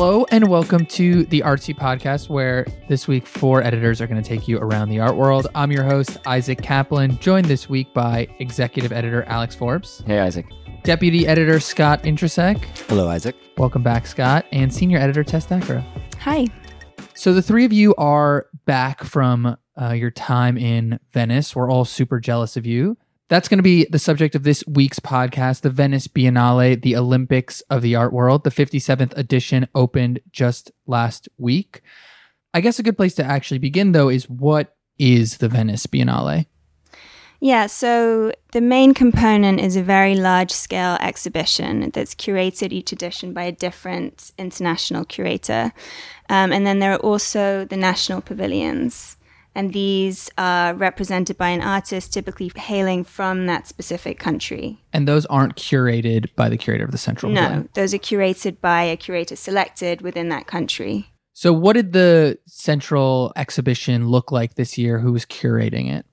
Hello and welcome to the Artsy Podcast, where this week four editors are going to take you around the art world. I'm your host, Isaac Kaplan, joined this week by executive editor Alex Forbes, Hey, Isaac. deputy editor Scott Indrisek. Hello, Isaac. Welcome back, Scott, and senior editor Tess Thackara. Hi. So the three of you are back from uh, your time in Venice. We're all super jealous of you. That's going to be the subject of this week's podcast, the Venice Biennale, the Olympics of the art world. The 57th edition opened just last week. I guess a good place to actually begin, though, is what is the Venice Biennale? Yeah, so the main component is a very large scale exhibition that's curated each edition by a different international curator. Um, and then there are also the national pavilions. And these are represented by an artist typically hailing from that specific country. And those aren't curated by the curator of the Central No, those are curated by a curator selected within that country. So, what did the central exhibition look like this year? Who was curating it?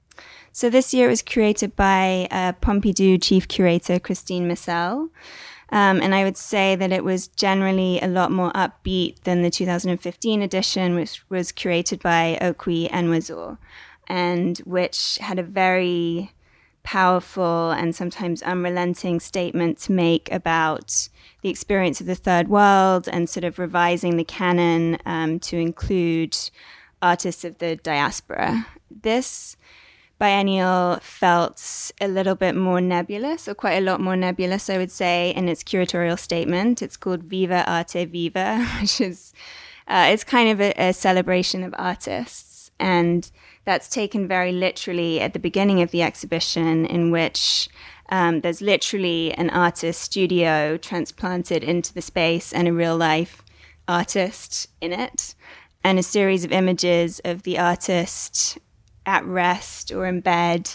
So this year it was curated by uh, Pompidou chief curator Christine Macel. Um, and I would say that it was generally a lot more upbeat than the 2015 edition, which was curated by Okwui Enwezor, and which had a very powerful and sometimes unrelenting statement to make about the experience of the third world and sort of revising the canon um, to include artists of the diaspora. This biennial felt a little bit more nebulous, or quite a lot more nebulous, I would say, in its curatorial statement. It's called Viva Arte Viva, which is uh, it's kind of a, a celebration of artists, and that's taken very literally at the beginning of the exhibition, in which um, there's literally an artist studio transplanted into the space and a real life artist in it, and a series of images of the artist at rest or in bed.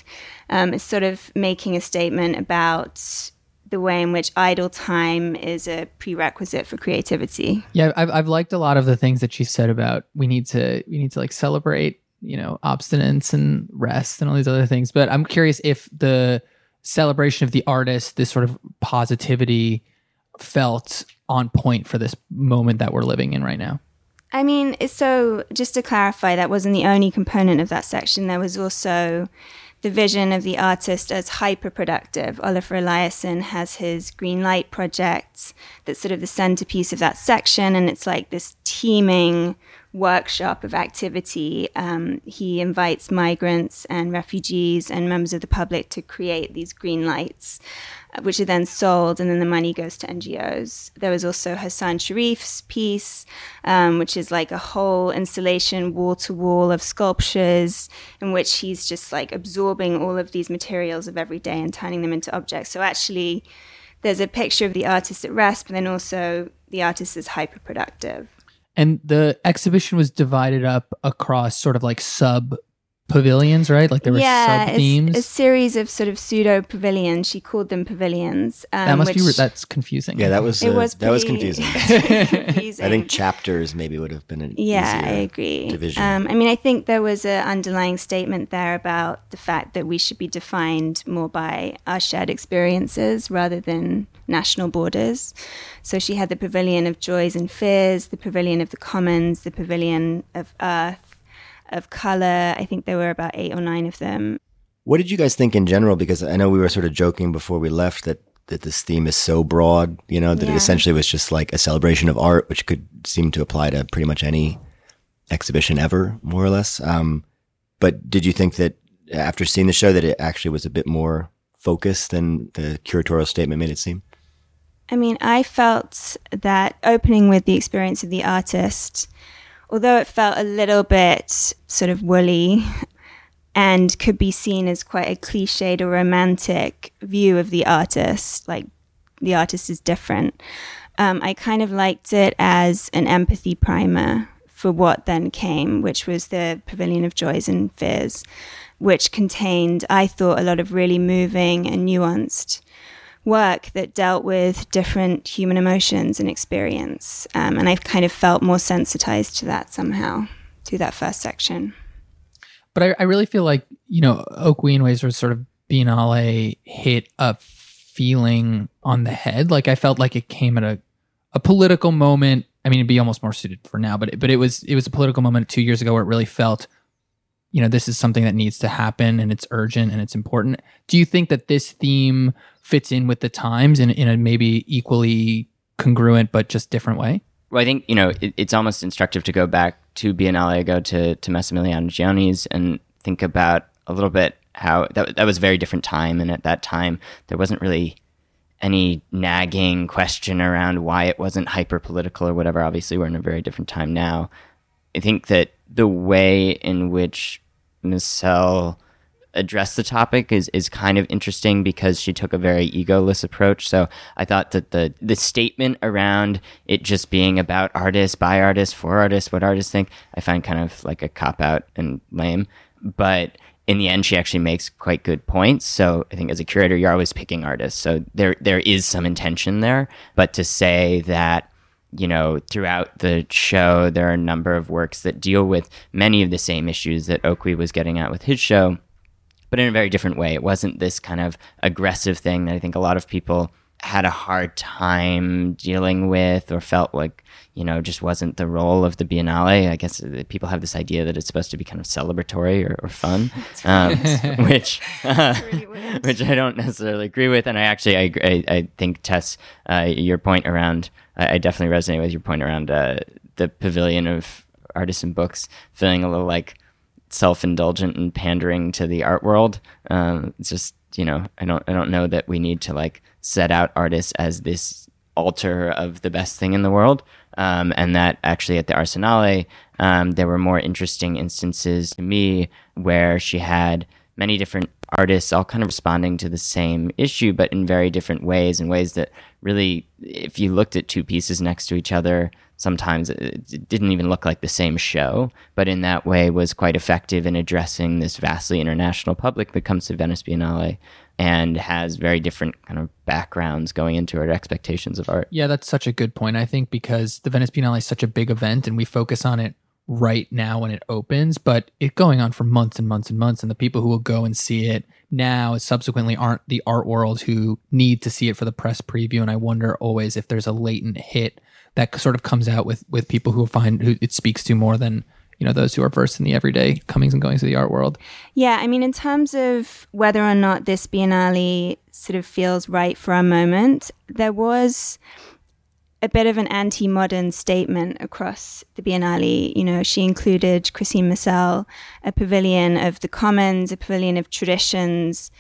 Um, it's sort of making a statement about the way in which idle time is a prerequisite for creativity. Yeah, I've I've liked a lot of the things that she said about we need to we need to like celebrate you know obstinance and rest and all these other things. But I'm curious if the celebration of the artist, this sort of positivity, felt on point for this moment that we're living in right now. I mean, so just to clarify, that wasn't the only component of that section. There was also the vision of the artist as hyper productive. Olafur Eliasson has his Green Light project that's sort of the centerpiece of that section, and it's like this teeming workshop of activity. Um, he invites migrants and refugees and members of the public to create these green lights, uh, which are then sold, and then the money goes to NGOs. There was also Hassan Sharif's piece, um, which is like a whole installation wall to wall of sculptures, in which he's just like absorbing all of these materials of every day and turning them into objects. So actually, there's a picture of the artist at rest, but then also the artist is hyper productive. And the exhibition was divided up across sort of like sub pavilions, right? Like there were yeah, sub it's themes. a series of sort of pseudo pavilions. She called them pavilions. Um, that must be which- that's confusing. Yeah, that was It uh, was that was confusing. confusing. I think chapters maybe would have been an Yeah, I agree. division. Um, I mean, I think there was an underlying statement there about the fact that we should be defined more by our shared experiences rather than national borders. So she had the Pavilion of Joys and Fears, the Pavilion of the Commons, the Pavilion of Earth, of Color. I think there were about eight or nine of them. What did you guys think in general? Because I know we were sort of joking before we left that that this theme is so broad, you know, that it essentially was just like a celebration of art, which could seem to apply to pretty much any exhibition ever, more or less. Um, but did you think that after seeing the show that it actually was a bit more focused than the curatorial statement made it seem? I mean, I felt that opening with the experience of the artist, although it felt a little bit sort of woolly and could be seen as quite a cliched or romantic view of the artist, like the artist is different, um, I kind of liked it as an empathy primer for what then came, which was the Pavilion of Joys and Fears, which contained, I thought, a lot of really moving and nuanced work that dealt with different human emotions and experience. Um, and I've kind of felt more sensitized to that somehow through that first section. But I, I really feel like, you know, Okwui's was sort of Biennale hit a feeling on the head. Like I felt like it came at a, a political moment I mean, it'd be almost more suited for now, but it, but it was it was a political moment two years ago where it really felt, you know, this is something that needs to happen and it's urgent and it's important. Do you think that this theme fits in with the times in in a maybe equally congruent but just different way? Well, I think you know it, it's almost instructive to go back to Biennale, go to to Massimiliano Gioni's, and think about a little bit how that that was a very different time, and at that time there wasn't really any nagging question around why it wasn't hyper political or whatever. Obviously, we're in a very different time now. I think that the way in which Macel addressed the topic is, is kind of interesting because she took a very egoless approach. So I thought that the the statement around it just being about artists, by artists, for artists, what artists think, I find kind of like a cop out and lame. But in the end, she actually makes quite good points. So I think as a curator, you're always picking artists. So there there is some intention there. But to say that you know, throughout the show, there are a number of works that deal with many of the same issues that Okwui was getting at with his show, but in a very different way. It wasn't this kind of aggressive thing that I think a lot of people had a hard time dealing with or felt like you know just wasn't the role of the biennale. I guess people have this idea that it's supposed to be kind of celebratory or, or fun um, which uh, which i don't necessarily agree with. And i actually i, I, I think tess uh, your point around I, I, definitely resonate with your point around uh, the pavilion of artisan books feeling a little like self-indulgent and pandering to the art world um, it's just you know i don't i don't know that we need to like set out artists as this altar of the best thing in the world. Um, and that actually at the Arsenale, um, there were more interesting instances to me where she had many different artists all kind of responding to the same issue, but in very different ways, in ways that really, if you looked at two pieces next to each other, sometimes it didn't even look like the same show, but in that way was quite effective in addressing this vastly international public that comes to Venice Biennale and has very different kind of backgrounds going into our expectations of art. Yeah, that's such a good point. I think because the Venice Biennale is such a big event and we focus on it right now when it opens, but it going on for months and months and months. And the people who will go and see it now subsequently aren't the art world who need to see it for the press preview. And I wonder always if there's a latent hit that sort of comes out with with people who find who it speaks to more than you know those who are versed in the everyday comings and goings of the art world. Yeah, I mean, in terms of whether or not this Biennale sort of feels right for a moment, there was a bit of an anti-modern statement across the Biennale. You know, she included Christine Macel, a pavilion of the commons, a pavilion of traditions,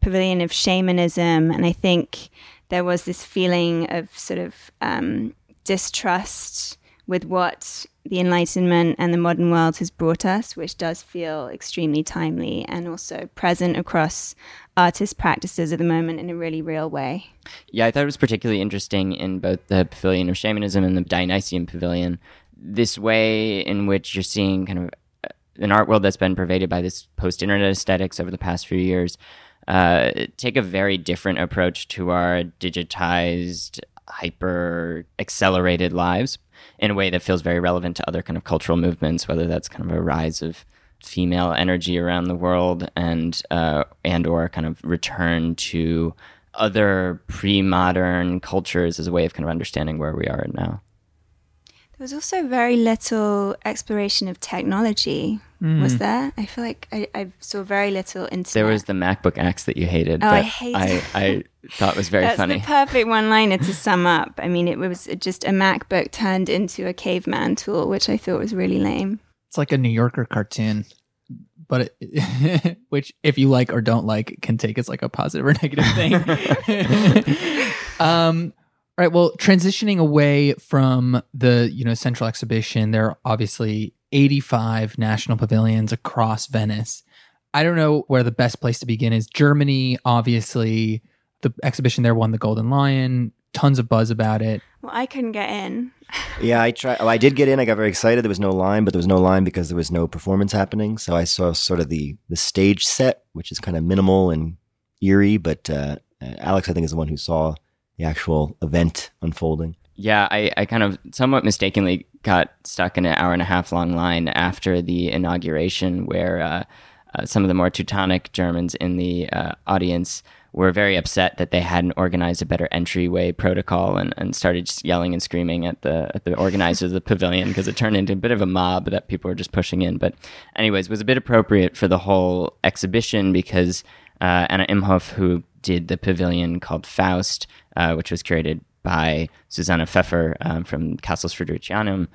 pavilion of shamanism, and I think there was this feeling of sort of um, distrust with what the Enlightenment and the modern world has brought us, which does feel extremely timely and also present across artist practices at the moment in a really real way. Yeah, I thought it was particularly interesting in both the Pavilion of Shamanism and the Dionysian Pavilion, this way in which you're seeing kind of uh, an art world that's been pervaded by this post internet aesthetics over the past few years. Uh, take a very different approach to our digitized, hyper accelerated lives in a way that feels very relevant to other kind of cultural movements, whether that's kind of a rise of female energy around the world and uh, and or kind of return to other pre-modern cultures as a way of kind of understanding where we are now. There was also very little exploration of technology. Mm. Was there? I feel like I, I, saw very little internet. There was the MacBook X that you hated. Oh, I hated. I, I thought was very That's funny. the perfect one-liner to sum up. I mean, it was just a MacBook turned into a caveman tool, which I thought was really lame. It's like a New Yorker cartoon, but it, which, if you like or don't like, can take as like a positive or negative thing. um, all right. Well, transitioning away from the you know central exhibition, there are obviously 85 national pavilions across Venice. I don't know where the best place to begin is. Germany, obviously, the exhibition there won the Golden Lion. Tons of buzz about it. Well, I couldn't get in. yeah, I tried. Oh, I did get in. I got very excited. There was no line, but there was no line because there was no performance happening. So I saw sort of the the stage set, which is kind of minimal and eerie. But uh, Alex, I think, is the one who saw the actual event unfolding. Yeah, I, I kind of somewhat mistakenly got stuck in an hour and a half long line after the inauguration, where uh, uh, some of the more Teutonic Germans in the uh, audience were very upset that they hadn't organized a better entryway protocol and, and started yelling and screaming at the at the organizers of the pavilion because it turned into a bit of a mob that people were just pushing in. But anyways, was a bit appropriate for the whole exhibition because uh, Anne Imhof, who did the pavilion called Faust, uh, which was curated by Susanne Pfeffer um, from Kassel's Fridericianum,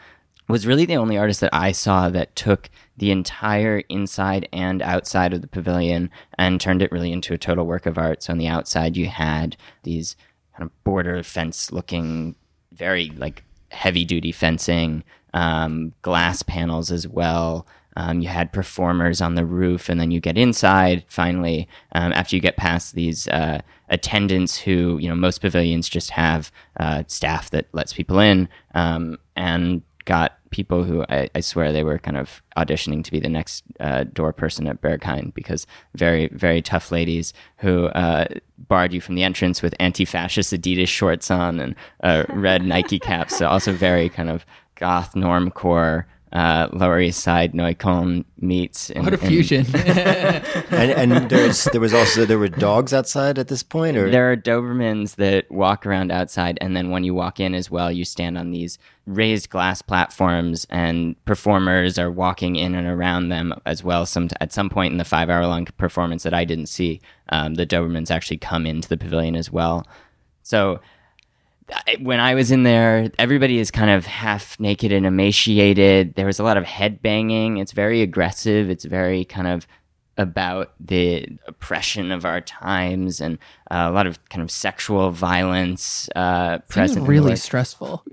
was really the only artist that I saw that took the entire inside and outside of the pavilion and turned it really into a total work of art. So on the outside, you had these kind of border fence looking, very like heavy duty fencing, um, glass panels as well. Um, you had performers on the roof, and then you get inside finally um, after you get past these uh, attendants who, you know, most pavilions just have uh, staff that lets people in, um, and got people who I, I, swear they were kind of auditioning to be the next uh, door person at Berghain because very, very tough ladies who uh, barred you from the entrance with anti fascist Adidas shorts on and uh, red Nike caps. So, also very kind of goth normcore uh, Lower East Side Neukölln meets. In, what a fusion! and, and there's there was also there were dogs outside at this point, or there are Dobermans that walk around outside, and then when you walk in as well, you stand on these raised glass platforms, and performers are walking in and around them as well. Some at some point in the five hour long performance that I didn't see, um, the Dobermans actually come into the pavilion as well. So when I was in there, everybody is kind of half naked and emaciated. There was a lot of head banging. It's very aggressive. It's very kind of about the oppression of our times and uh, a lot of kind of sexual violence uh, present. Really stressful.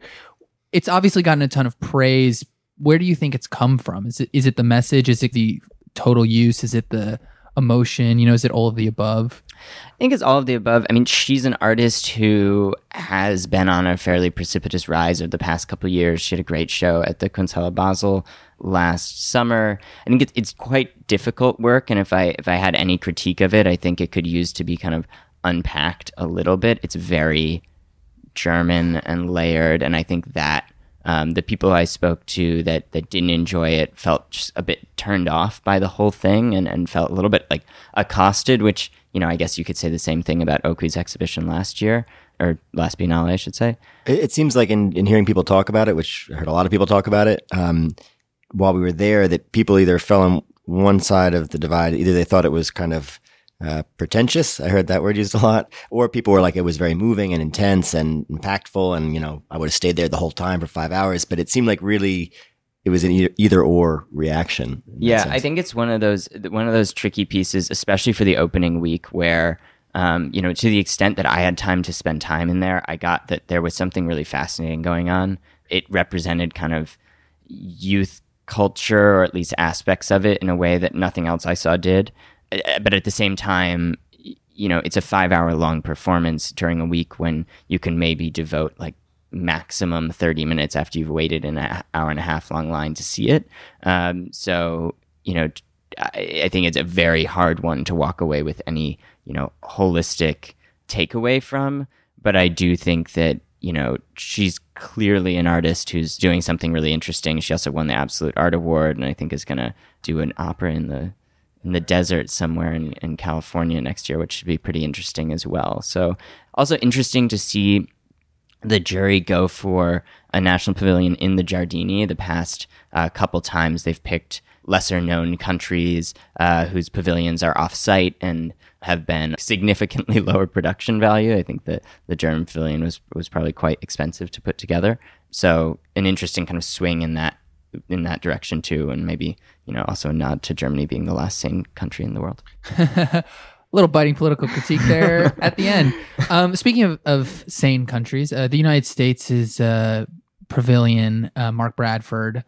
It's obviously gotten a ton of praise. Where do you think it's come from? Is it is it the message? Is it the total use? Is it the emotion? You know, is it all of the above? I think it's all of the above. I mean, she's an artist who has been on a fairly precipitous rise over the past couple years. She had a great show at the Kunsthalle Basel last summer. I think it's, it's quite difficult work, and if I if I had any critique of it, I think it could use to be kind of unpacked a little bit. It's very German and layered, and I think that um, the people I spoke to that, that didn't enjoy it felt just a bit turned off by the whole thing and, and felt a little bit like accosted, which, you know, I guess you could say the same thing about Okwui's exhibition last year or last Biennale, I should say. It, it seems like in, in hearing people talk about it, which I heard a lot of people talk about it, um, while we were there, that people either fell on one side of the divide, either they thought it was kind of uh, pretentious. I heard that word used a lot. Or people were like, it was very moving and intense and impactful. And, you know, I would have stayed there the whole time for five hours, but it seemed like really it was an either, either or reaction. Yeah. I think it's one of those, one of those tricky pieces, especially for the opening week where, um, you know, to the extent that I had time to spend time in there, I got that there was something really fascinating going on. It represented kind of youth culture, or at least aspects of it, in a way that nothing else I saw did. Uh, but at the same time, you know, it's a five hour long performance during a week when you can maybe devote like maximum 30 minutes after you've waited an hour and a half long line to see it. Um, so, you know, I, I think it's a very hard one to walk away with any, you know, holistic takeaway from. But I do think that, you know, she's clearly an artist who's doing something really interesting. She also won the Absolut Art Award and I think is going to do an opera in the in the desert somewhere in, in California next year, which should be pretty interesting as well. So, also interesting to see the jury go for a national pavilion in the Giardini. The past uh, couple times they've picked lesser known countries uh, whose pavilions are off site and have been significantly lower production value. I think that the German pavilion was was probably quite expensive to put together. So an interesting kind of swing in that in that direction too, and maybe you know also a nod to Germany being the last sane country in the world. a little biting political critique there at the end. Um, speaking of, of sane countries, uh, the United States is uh, pavilion, uh, Mark Bradford,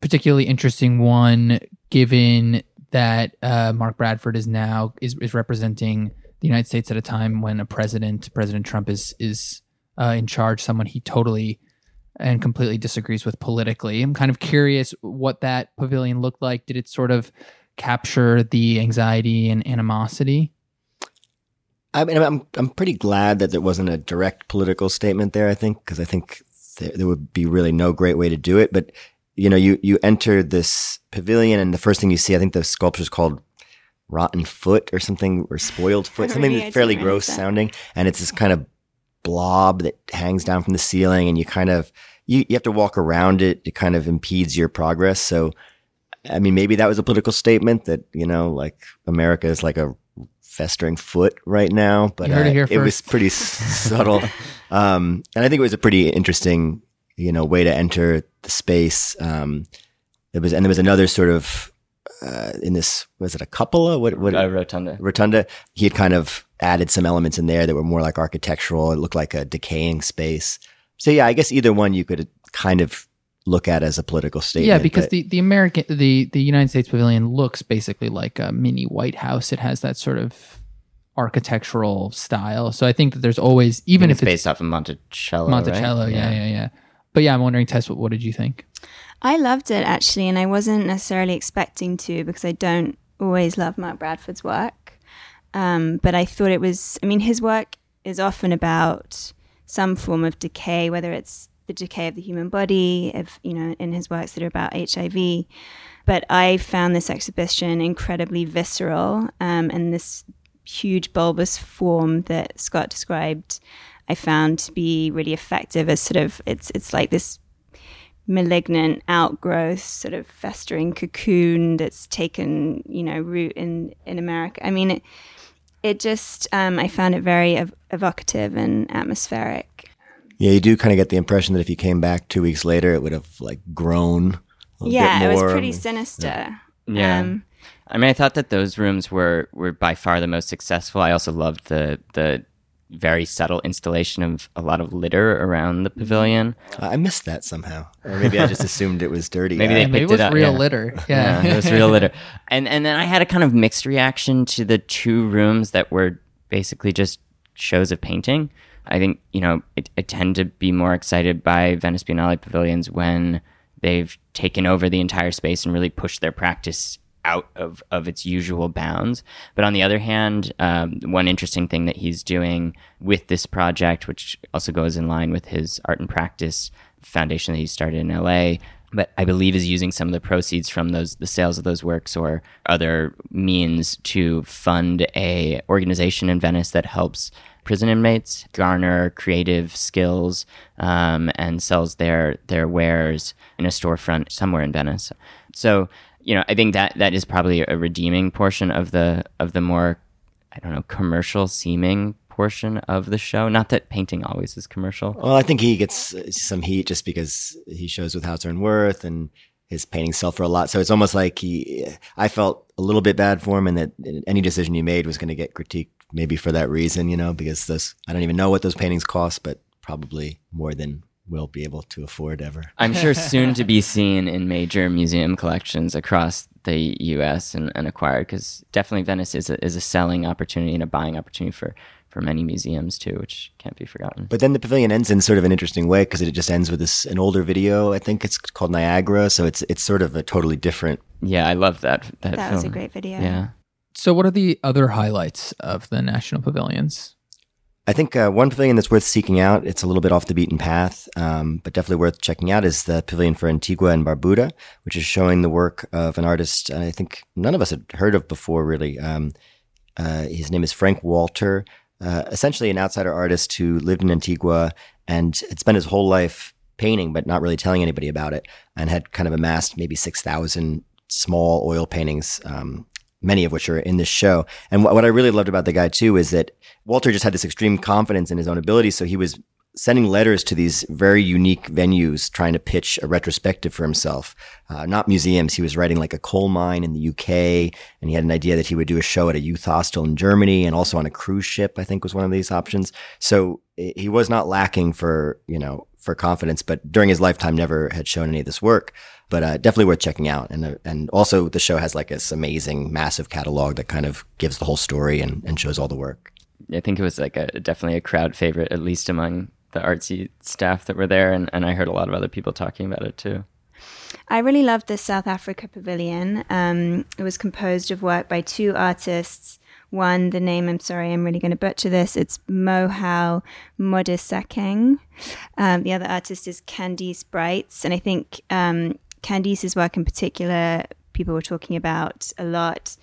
particularly interesting one given that uh, Mark Bradford is now is, is representing the United States at a time when a president, President Trump, is is uh, in charge, someone he totally and completely disagrees with politically. I'm kind of curious what that pavilion looked like. Did it sort of capture the anxiety and animosity? I mean, I'm I'm pretty glad that there wasn't a direct political statement there. I think because I think there, there, would be really no great way to do it. But you know, you you enter this pavilion, and the first thing you see, I think the sculpture is called rotten foot or something or spoiled foot, something really? That's fairly gross that. sounding, and it's this kind of blob that hangs down from the ceiling, and you kind of you, you have to walk around it. It kind of impedes your progress. So, I mean, maybe that was a political statement that you know, like America is like a festering foot right now. But You heard it uh, it was pretty subtle, um, and I think it was a pretty interesting, you know, way to enter the space. Um, there was, and there was another sort of uh, in this was it a cupola? What what Uh, rotunda. rotunda? He had kind of added some elements in there that were more like architectural. It looked like a decaying space. So yeah, I guess either one you could kind of look at as a political statement. Yeah, because but- the, the American the the United States Pavilion looks basically like a mini White House. It has that sort of architectural style. So I think that there's always even it's if it's based off of Monticello. Monticello, right? yeah, yeah, yeah. But yeah, I'm wondering, Tess, what, what did you think? I loved it actually, and I wasn't necessarily expecting to because I don't always love Mark Bradford's work. Um, but I thought it was, I mean, his work is often about some form of decay, whether it's the decay of the human body, of, you know, in his works that are about HIV. But I found this exhibition incredibly visceral um, and this huge bulbous form that Scott described. I found to be really effective as sort of it's it's like this malignant outgrowth, sort of festering cocoon that's taken, you know, root in in America. I mean, it it just um, I found it very ev- evocative and atmospheric. yeah, you do kind of get the impression that if you came back two weeks later, it would have like grown. A Yeah, bit it was pretty sinister. Yeah. Um, I mean, I thought that those rooms were were by far the most successful. I also loved the the very subtle installation of a lot of litter around the mm-hmm. pavilion. I missed that somehow, or maybe I just assumed it was dirty. Maybe they Yeah, maybe it picked was it up, real yeah. litter. Yeah, it was real litter. And and then I had a kind of mixed reaction to the two rooms that were basically just shows of painting. I think you know I, I tend to be more excited by Venice Biennale pavilions when they've taken over the entire space and really pushed their practice out of, of its usual bounds. But on the other hand, um, one interesting thing that he's doing with this project, which also goes in line with his art and practice foundation that he started in LA, but I believe is using some of the proceeds from those the sales of those works or other means to fund a organization in Venice that helps prison inmates garner creative skills um, and sells their their wares in a storefront somewhere in Venice. So you know, I think that that is probably a redeeming portion of the of the more I don't know commercial seeming portion of the show. Not that painting always is commercial. Well, I think he gets some heat just because he shows with Hauser and Wirth and his paintings sell for a lot. So it's almost like he, I felt a little bit bad for him and that any decision he made was going to get critiqued maybe for that reason, you know, because those, I don't even know what those paintings cost, but probably more than we'll be able to afford ever. I'm sure soon to be seen in major museum collections across the U.S. and, and acquired because definitely Venice is a, is a selling opportunity and a buying opportunity for, for many museums too, which can't be forgotten. But then the pavilion ends in sort of an interesting way because it just ends with this an older video. I think it's called Niagara, so it's it's sort of a totally different. Yeah, I love that. That, that was a great video. Yeah. So, what are the other highlights of the national pavilions? I think uh, one pavilion that's worth seeking out. It's a little bit off the beaten path, um, but definitely worth checking out is the pavilion for Antigua and Barbuda, which is showing the work of an artist I think none of us had heard of before. Really, um, uh, his name is Frank Walter. Uh, essentially, an outsider artist who lived in Antigua and had spent his whole life painting, but not really telling anybody about it, and had kind of amassed maybe six thousand small oil paintings. Um, many of which are in this show. And what, what I really loved about the guy too is that Walter just had this extreme confidence in his own ability. So he was sending letters to these very unique venues trying to pitch a retrospective for himself. Uh, not museums. He was writing like a coal mine in the UK and he had an idea that he would do a show at a youth hostel in Germany and also on a cruise ship, I think was one of these options. So eh, he was not lacking for, you know, for confidence, but during his lifetime never had shown any of this work. But uh, definitely worth checking out, and uh, and also the show has like this amazing, massive catalog that kind of gives the whole story and, and shows all the work. I think it was like a definitely a crowd favorite, at least among the artsy staff that were there, and, and I heard a lot of other people talking about it too. I really loved the South Africa Pavilion. Um, it was composed of work by two artists. One, the name, I'm sorry, I'm really going to butcher this. It's Mohau Modisakeng. Um, the other artist is Candice Breitz. And I think um, Candice's work in particular, people were talking about a lot.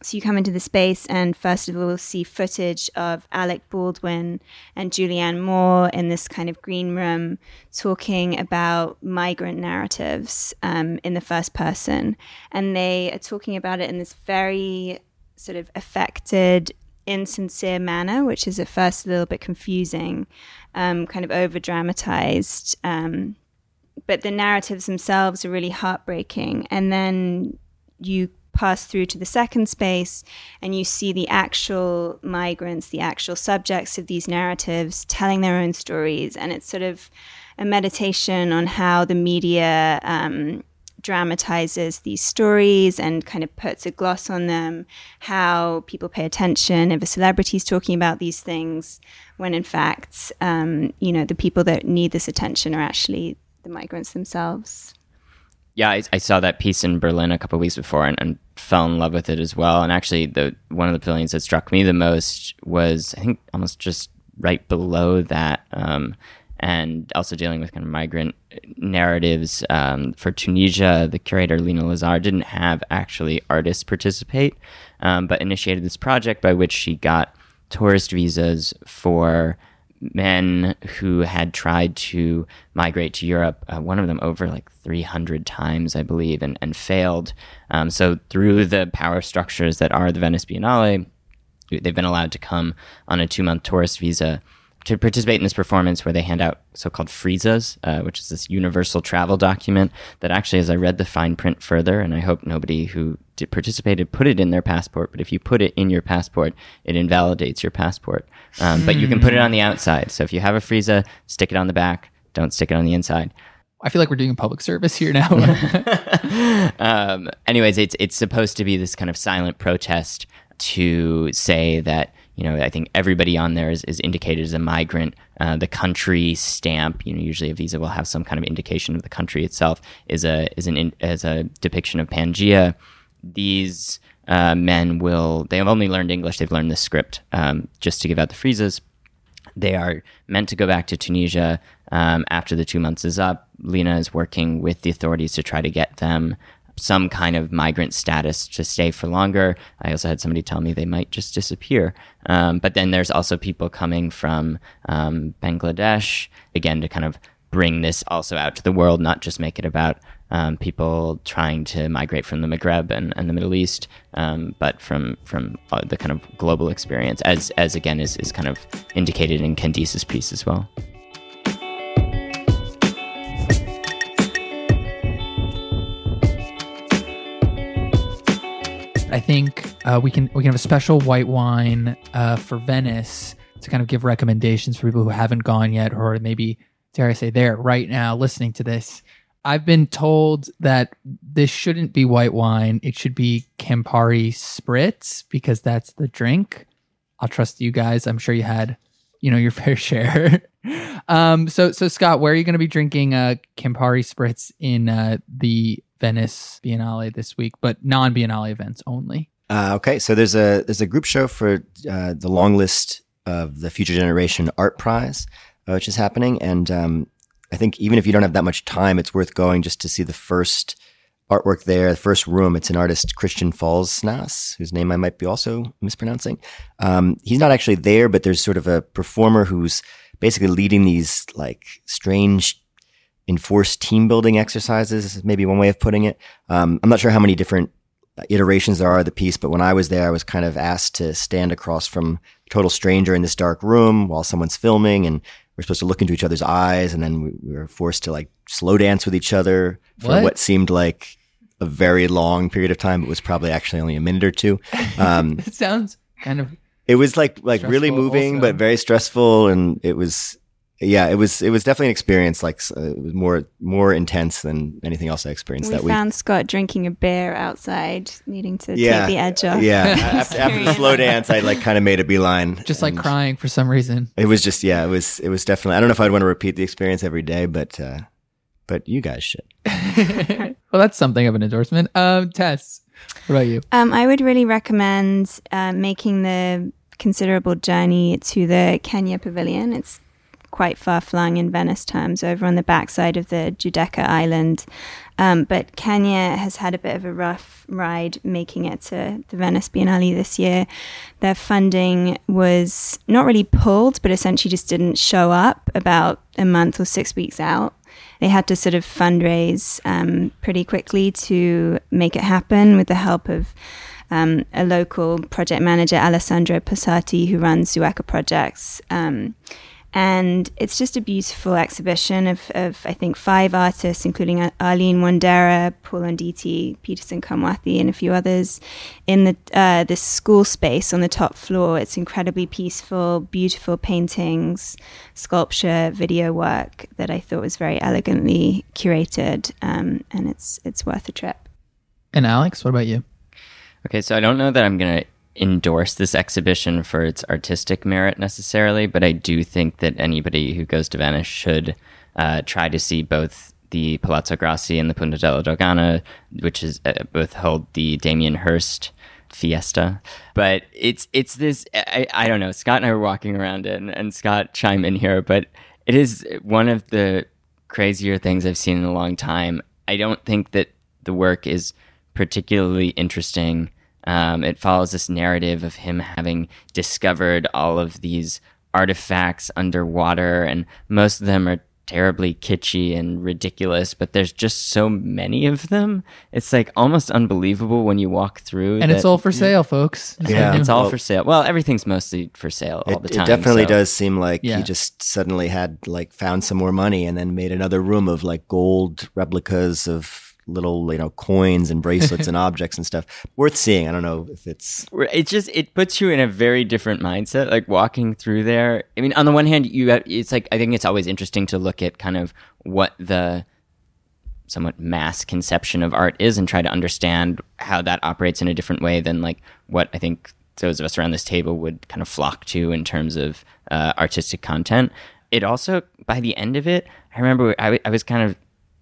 so you come into the space and first of all see footage of Alec Baldwin and Julianne Moore in this kind of green room talking about migrant narratives um, in the first person. And they are talking about it in this very sort of affected, insincere manner, which is at first a little bit confusing, um, kind of over dramatized. Um, but the narratives themselves are really heartbreaking. And then you pass through to the second space and you see the actual migrants, the actual subjects of these narratives telling their own stories. And it's sort of a meditation on how the media um, dramatizes these stories and kind of puts a gloss on them, how people pay attention if a celebrity is talking about these things, when in fact, um, you know, the people that need this attention are actually the migrants themselves yeah, I, I, saw that piece in Berlin a couple weeks before and, and, fell in love with it as well. And actually, the one of the pavilions that struck me the most was I think almost just right below that, um, and also dealing with kind of migrant narratives um, for Tunisia. The curator Lina Lazaar didn't have actually artists participate, um, but initiated this project by which she got tourist visas for men who had tried to migrate to Europe, uh, one of them over like 300 times, I believe, and, and failed. Um, so, through the power structures that are the Venice Biennale, they've been allowed to come on a two month tourist visa to participate in this performance where they hand out so-called Freesas, uh, which is this universal travel document that actually, as I read the fine print further, and I hope nobody who did, participated put it in their passport, but if you put it in your passport, it invalidates your passport. Um, but you can put it on the outside. So if you have a Freesa, stick it on the back. Don't stick it on the inside. I feel like we're doing a public service here now. um, anyways, it's it's supposed to be this kind of silent protest to say that you know, I think everybody on there is, is indicated as a migrant. Uh, the country stamp, you know, usually a visa will have some kind of indication of the country itself, is a is an in, as a depiction of Pangea. These uh, men will they have only learned English. They've learned the script um, just to give out the freezes. They are meant to go back to Tunisia um, after the two months is up. Lena is working with the authorities to try to get them some kind of migrant status to stay for longer. I also had somebody tell me they might just disappear. Um, but then there's also people coming from um, Bangladesh, again, to kind of bring this also out to the world, not just make it about um, people trying to migrate from the Maghreb and, and the Middle East, um, but from from uh, the kind of global experience, as as again is, is kind of indicated in Candice's piece as well. Think uh, we can we can have a special white wine uh, for Venice to kind of give recommendations for people who haven't gone yet, or maybe dare I say there right now listening to this. I've been told that this shouldn't be white wine; it should be Campari Spritz because that's the drink. I'll trust you guys. I'm sure you had, you know, your fair share. um, so so Scott, where are you going to be drinking uh, Campari Spritz in uh, the Venice Biennale this week, but non Biennale events only. Uh, okay, so there's a there's a group show for uh, the long list of the Future Generation Art Prize, uh, which is happening, and um, I think even if you don't have that much time, it's worth going just to see the first artwork there. The first room, it's an artist Christian Falsnaes, whose name I might be also mispronouncing. Um, he's not actually there, but there's sort of a performer who's basically leading these like strange enforced team building exercises, maybe one way of putting it. Um, I'm not sure how many different iterations there are of the piece, but when I was there, I was kind of asked to stand across from a total stranger in this dark room while someone's filming, and we're supposed to look into each other's eyes, and then we, we were forced to like slow dance with each other for what, what seemed like a very long period of time. It was probably actually only a minute or two. Um, it sounds kind of. It was like like really moving, also. but very stressful, and it was yeah, it was it was definitely an experience. Like uh, it was more more intense than anything else I experienced we that week. found Scott drinking a beer outside, needing to yeah, take the edge off. Yeah, after, after, the slow dance, I like kind of made a beeline, just like crying for some reason. It was just yeah, it was it was definitely. I don't know if I'd want to repeat the experience every day, but uh, but you guys should. well, that's something of an endorsement. Um, Tess, what about you? Um, I would really recommend uh, making the considerable journey to the Kenya Pavilion. It's quite far flung in Venice terms, over on the backside of the Giudecca Island. Um, but Kenya has had a bit of a rough ride making it to the Venice Biennale this year. Their funding was not really pulled, but essentially just didn't show up about a month or six weeks out. They had to sort of fundraise um, pretty quickly to make it happen with the help of um, a local project manager, Alessandro Possati, who runs Zuecca Projects. Um, and it's just a beautiful exhibition of, of I think, five artists, including Arlene Wandera, Paul Onditi, Peterson Kamwathi, and a few others in the uh, this school space on the top floor. It's incredibly peaceful, beautiful paintings, sculpture, video work that I thought was very elegantly curated, um, and it's it's worth a trip. And Alex, what about you? Okay, so I don't know that I'm gonna endorse this exhibition for its artistic merit necessarily, but I do think that anybody who goes to Venice should uh, try to see both the Palazzo Grassi and the Punta della Dogana, which is uh, both hold the Damien Hirst fiesta. But it's it's this I, I don't know. Scott and I were walking around it, and, and Scott chime in here, but it is one of the crazier things I've seen in a long time. I don't think that the work is particularly interesting um, it follows this narrative of him having discovered all of these artifacts underwater, and most of them are terribly kitschy and ridiculous, but there's just so many of them. It's like almost unbelievable when you walk through. And that- it's all for sale, folks. That's Yeah. It's all for sale. Well, everything's mostly for sale all It, the time. it definitely so- does seem like Yeah. he just suddenly had like found some more money and then made another room of like gold replicas of little you know coins and bracelets and objects and stuff. Worth seeing. I don't know if it's it just it puts you in a very different mindset like walking through there i mean on the one hand you have, it's like i think it's always interesting to look at kind of what the somewhat mass conception of art is and try to understand how that operates in a different way than like what i think those of us around this table would kind of flock to in terms of uh, artistic content it also by the end of it i remember i, w- I was kind of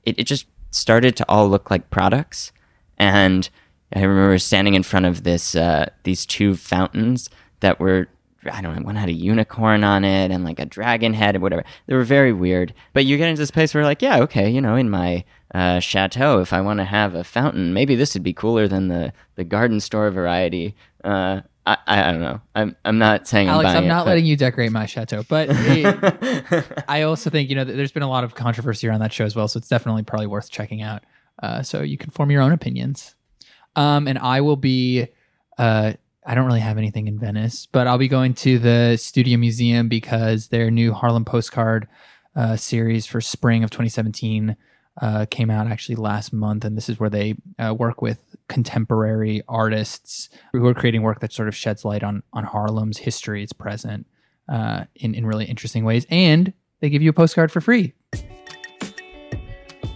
it, it just started to all look like products and I remember standing in front of this uh, these two fountains that were I don't know one had a unicorn on it and like a dragon head or whatever. They were very weird. But you get into this place where like yeah okay you know in my uh, chateau if I want to have a fountain maybe this would be cooler than the the garden store variety. Uh, I, I don't know. I'm I'm not saying I'm Alex, I'm it, not but- letting you decorate my chateau, but it- I also think you know that there's been a lot of controversy around that show as well, so it's definitely probably worth checking out. Uh, so you can form your own opinions. Um, and I will be. Uh, I don't really have anything in Venice, but I'll be going to the Studio Museum because their new Harlem postcard uh, series for spring of 2017 uh, came out actually last month, and this is where they uh, work with contemporary artists who are creating work that sort of sheds light on on Harlem's history, its present, uh, in in really interesting ways, and they give you a postcard for free.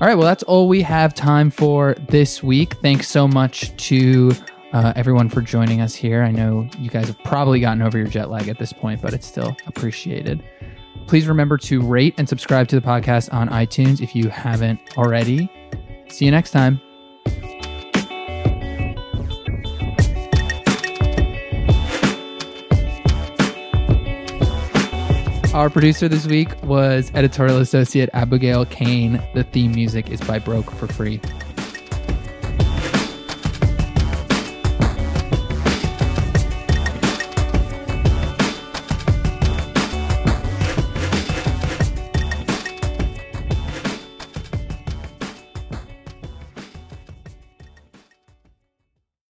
All right, well, that's all we have time for this week. Thanks so much to uh, everyone for joining us here. I know you guys have probably gotten over your jet lag at this point, but it's still appreciated. Please remember to rate and subscribe to the podcast on iTunes if you haven't already. See you next time. Our producer this week was editorial associate Abigail Kane. The theme music is by Broke for Free.